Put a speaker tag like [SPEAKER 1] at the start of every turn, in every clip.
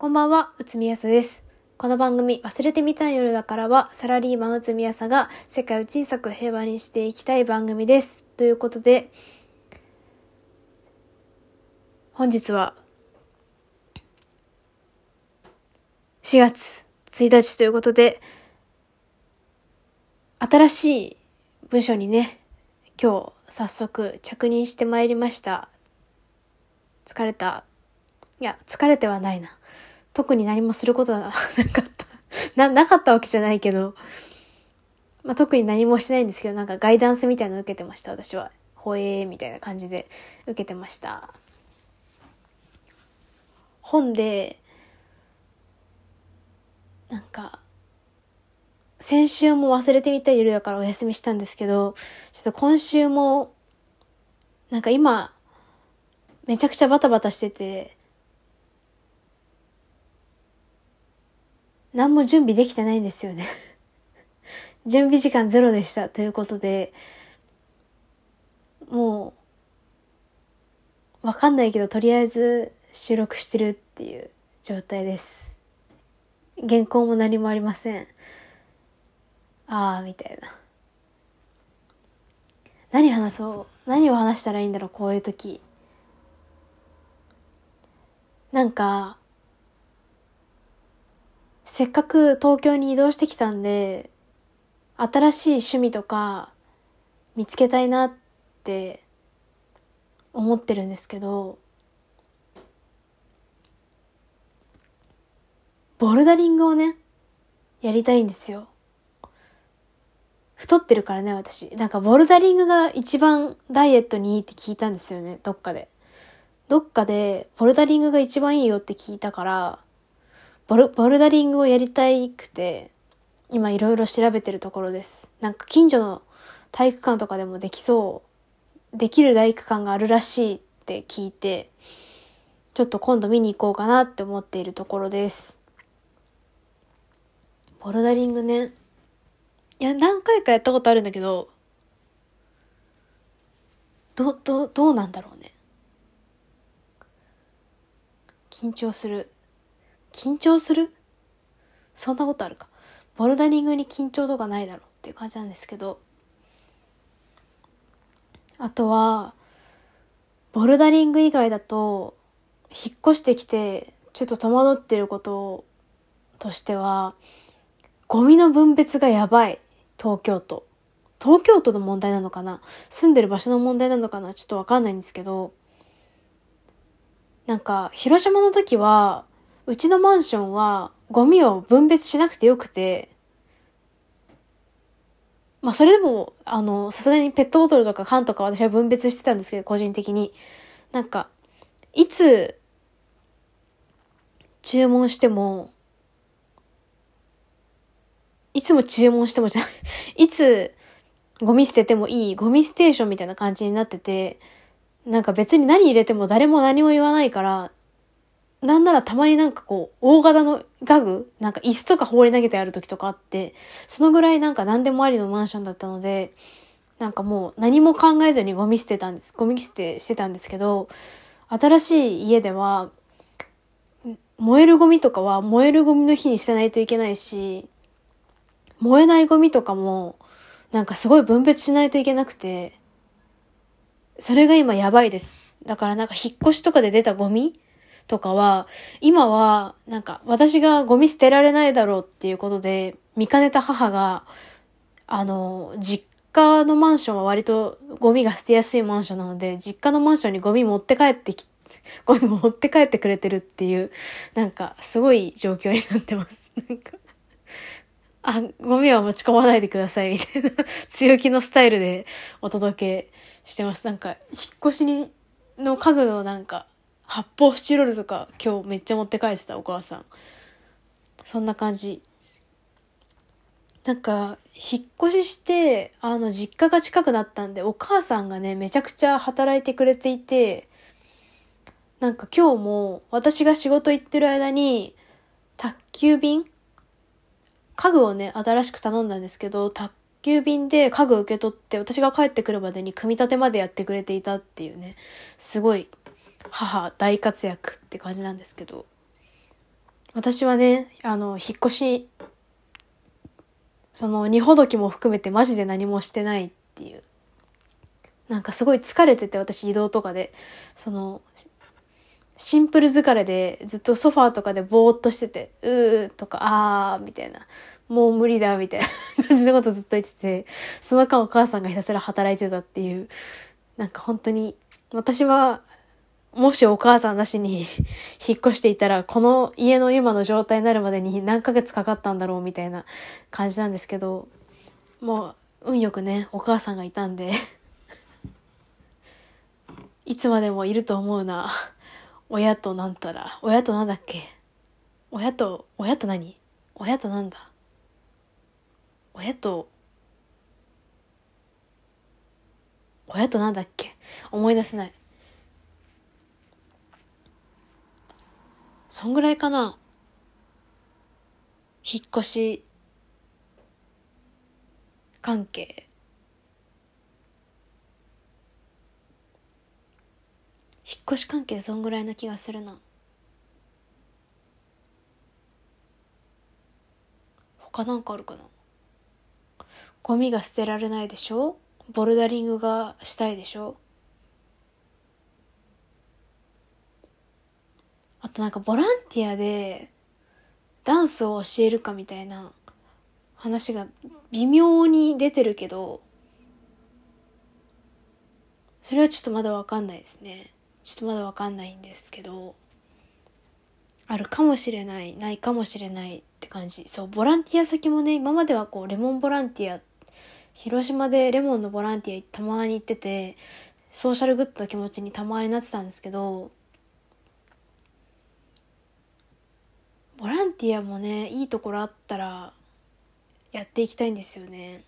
[SPEAKER 1] こんばんは、うつみやさです。この番組、忘れてみたい夜だからは、サラリーマンうつみやさが世界を小さく平和にしていきたい番組です。ということで、本日は、4月1日ということで、新しい文章にね、今日早速着任してまいりました。疲れた。いや、疲れてはないな。特に何もすることは なかったな、なかったわけじゃないけど、まあ、特に何もしてないんですけど、なんかガイダンスみたいなの受けてました、私は。ほえーみたいな感じで受けてました。本で、なんか、先週も忘れてみたい夜だからお休みしたんですけど、ちょっと今週も、なんか今、めちゃくちゃバタバタしてて、何も準備できてないんですよね 準備時間ゼロでしたということで、もう、わかんないけど、とりあえず収録してるっていう状態です。原稿も何もありません。ああ、みたいな。何話そう？何を話したらいいんだろう、こういう時。なんか、せっかく東京に移動してきたんで、新しい趣味とか見つけたいなって思ってるんですけど、ボルダリングをね、やりたいんですよ。太ってるからね、私。なんかボルダリングが一番ダイエットにいいって聞いたんですよね、どっかで。どっかでボルダリングが一番いいよって聞いたから、ボル、ボルダリングをやりたいくて、今いろいろ調べてるところです。なんか近所の体育館とかでもできそう、できる体育館があるらしいって聞いて、ちょっと今度見に行こうかなって思っているところです。ボルダリングね。いや、何回かやったことあるんだけど、ど、ど、どうなんだろうね。緊張する。緊張する？そんなことあるか。ボルダリングに緊張とかないだろうっていう感じなんですけど。あとは、ボルダリング以外だと、引っ越してきて、ちょっと戸惑ってることとしては、ゴミの分別がやばい。東京都。東京都の問題なのかな？住んでる場所の問題なのかな？ちょっとわかんないんですけど、なんか、広島の時は、うちのマンションはゴミを分別しなくてよくて、まあそれでも、あの、さすがにペットボトルとか缶とか私は分別してたんですけど、個人的に。なんか、いつ注文しても、いつも注文してもじゃない いつゴミ捨ててもいいゴミステーションみたいな感じになってて、なんか別に何入れても誰も何も言わないから、なんならたまになんかこう、大型のガグなんか椅子とか放り投げてある時とかあって、そのぐらいなんか何でもありのマンションだったので、なんかもう何も考えずにゴミ捨てたんです。ゴミ捨てしてたんですけど、新しい家では、燃えるゴミとかは燃えるゴミの日に捨てないといけないし、燃えないゴミとかも、なんかすごい分別しないといけなくて、それが今やばいです。だからなんか引っ越しとかで出たゴミとかは、今は、なんか、私がゴミ捨てられないだろうっていうことで、見かねた母が、あの、実家のマンションは割とゴミが捨てやすいマンションなので、実家のマンションにゴミ持って帰ってき、ゴミ持って帰ってくれてるっていう、なんか、すごい状況になってます。なんか、あ、ゴミは持ち込まないでくださいみたいな強気のスタイルでお届けしてます。なんか、引っ越しに、の家具のなんか、発泡スチロールとか今日めっちゃ持って帰ってたお母さん。そんな感じ。なんか、引っ越しして、あの、実家が近くなったんで、お母さんがね、めちゃくちゃ働いてくれていて、なんか今日も私が仕事行ってる間に、宅急便家具をね、新しく頼んだんですけど、宅急便で家具受け取って、私が帰ってくるまでに組み立てまでやってくれていたっていうね、すごい母大活躍って感じなんですけど私はね、あの、引っ越し、その、荷ほどきも含めてマジで何もしてないっていう。なんかすごい疲れてて、私移動とかで、その、シンプル疲れでずっとソファーとかでぼーっとしてて、うーとか、あーみたいな。もう無理だ、みたいな感じのことずっと言ってて、その間お母さんがひたすら働いてたっていう、なんか本当に、私は、もしお母さんなしに 引っ越していたら、この家の今の状態になるまでに何ヶ月かかったんだろうみたいな感じなんですけど、もう、運よくね、お母さんがいたんで いつまでもいると思うな。親となんたら、親となんだっけ？親と、親と何？親となんだ？親と、親となんだっけ？思い出せない。そんぐらいかな引っ越し関係。引っ越し関係そんぐらいな気がするな。他なんかあるかなゴミが捨てられないでしょ？ボルダリングがしたいでしょ？となんかボランティアでダンスを教えるかみたいな話が微妙に出てるけど、それはちょっとまだわかんないですね。ちょっとまだわかんないんですけど、あるかもしれない、ないかもしれないって感じ。そう、ボランティア先もね、今まではこう、レモンボランティア、広島でレモンのボランティアたまに行ってて、ソーシャルグッドの気持ちにたまになってたんですけど、ボランティアもねいいところあったらやっていきたいんですよね。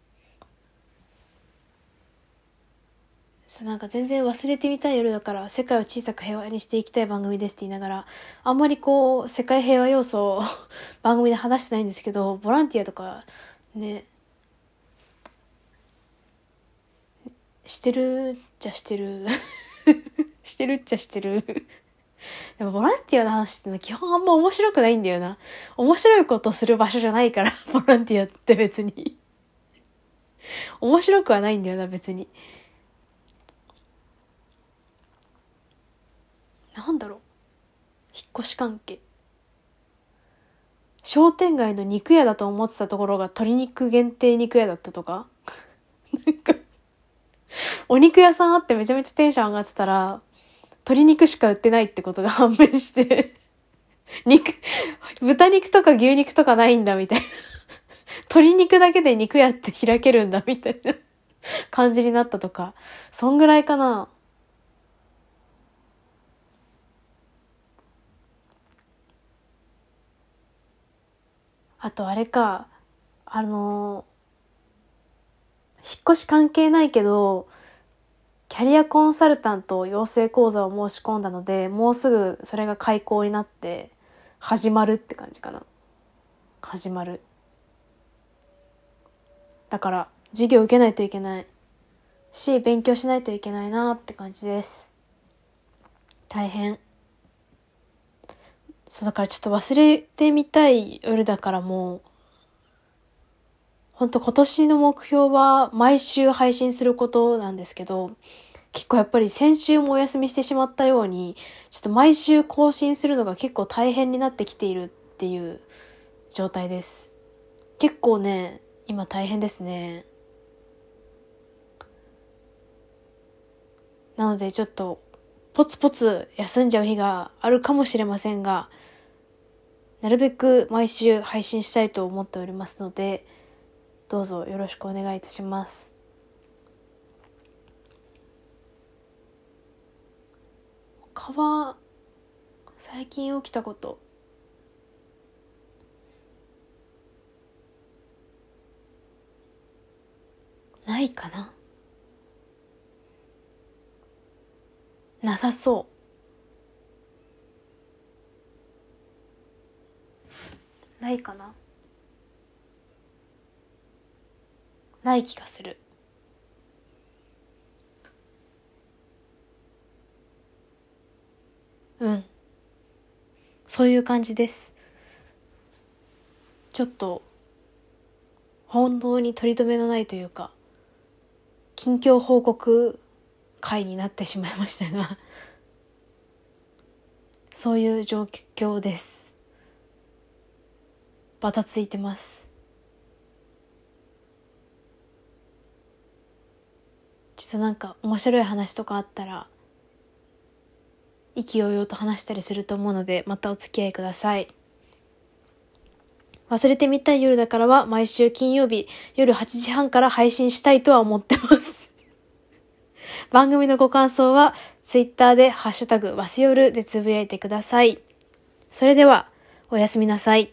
[SPEAKER 1] そうなんか全然忘れてみたい夜だから世界を小さく平和にしていきたい番組ですって言いながらあんまりこう世界平和要素を番組で話してないんですけどボランティアとかねしてるっちゃしてる。してるっちゃしてる。でもボランティアの話ってのは基本あんま面白くないんだよな。面白いことする場所じゃないから、ボランティアって別に。面白くはないんだよな、別に。なんだろう。引っ越し関係。商店街の肉屋だと思ってたところが鶏肉限定肉屋だったとか なんか、お肉屋さんあってめちゃめちゃテンション上がってたら、鶏肉しか売ってないってことが判明して肉、豚肉とか牛肉とかないんだみたいな。鶏肉だけで肉屋って開けるんだみたいな。感じになったとか、そんぐらいかな。あとあれか、あの引っ越し関係ないけど、キャリアコンサルタント養成講座を申し込んだので、もうすぐそれが開講になって、始まるって感じかな。始まる。だから、授業受けないといけないし、勉強しないといけないなって感じです。大変。そう、だからちょっと忘れてみたい夜だからもう、本当今年の目標は毎週配信することなんですけど、結構やっぱり先週もお休みしてしまったように、ちょっと毎週更新するのが結構大変になってきているっていう状態です。結構ね、今大変ですね。なのでちょっとポツポツ休んじゃう日があるかもしれませんが、なるべく毎週配信したいと思っておりますので、どうぞよろしくお願いいたします。他は最近起きたこと。ないかな。なさそう。ないかな。ない気がする。うん。そういう感じです。ちょっと本当に取り留めのないというか近況報告会になってしまいましたがそういう状況です。バタついてますちょっとなんか面白い話とかあったら意気揚々と話したりすると思うのでまたお付き合いください忘れてみたい夜だからは毎週金曜日夜8時半から配信したいとは思ってます 番組のご感想はツイッターでハッシュタグわすよるでつぶやいてください。それではおやすみなさい。